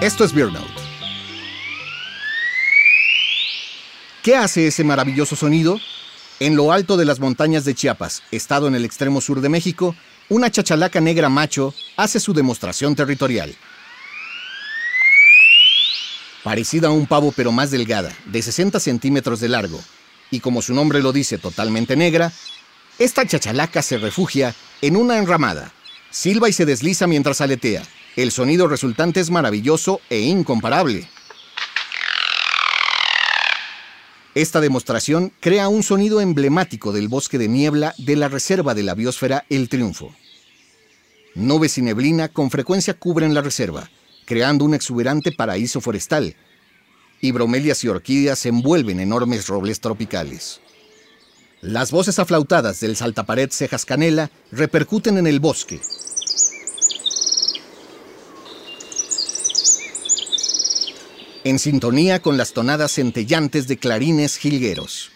Esto es Beer Note. ¿Qué hace ese maravilloso sonido? En lo alto de las montañas de Chiapas, estado en el extremo sur de México, una chachalaca negra macho hace su demostración territorial. Parecida a un pavo pero más delgada, de 60 centímetros de largo, y como su nombre lo dice, totalmente negra, esta chachalaca se refugia en una enramada, silba y se desliza mientras aletea. El sonido resultante es maravilloso e incomparable. Esta demostración crea un sonido emblemático del bosque de niebla de la reserva de la biosfera El Triunfo. Nubes y neblina con frecuencia cubren la reserva, creando un exuberante paraíso forestal, y bromelias y orquídeas envuelven enormes robles tropicales. Las voces aflautadas del saltapared cejas canela repercuten en el bosque, en sintonía con las tonadas centellantes de clarines jilgueros.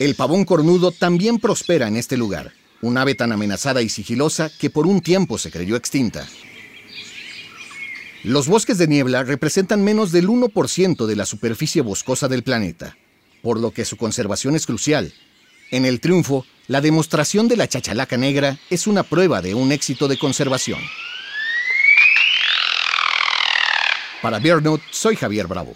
El pavón cornudo también prospera en este lugar, un ave tan amenazada y sigilosa que por un tiempo se creyó extinta. Los bosques de niebla representan menos del 1% de la superficie boscosa del planeta, por lo que su conservación es crucial. En el triunfo, la demostración de la chachalaca negra es una prueba de un éxito de conservación. Para Bear Note, soy Javier Bravo.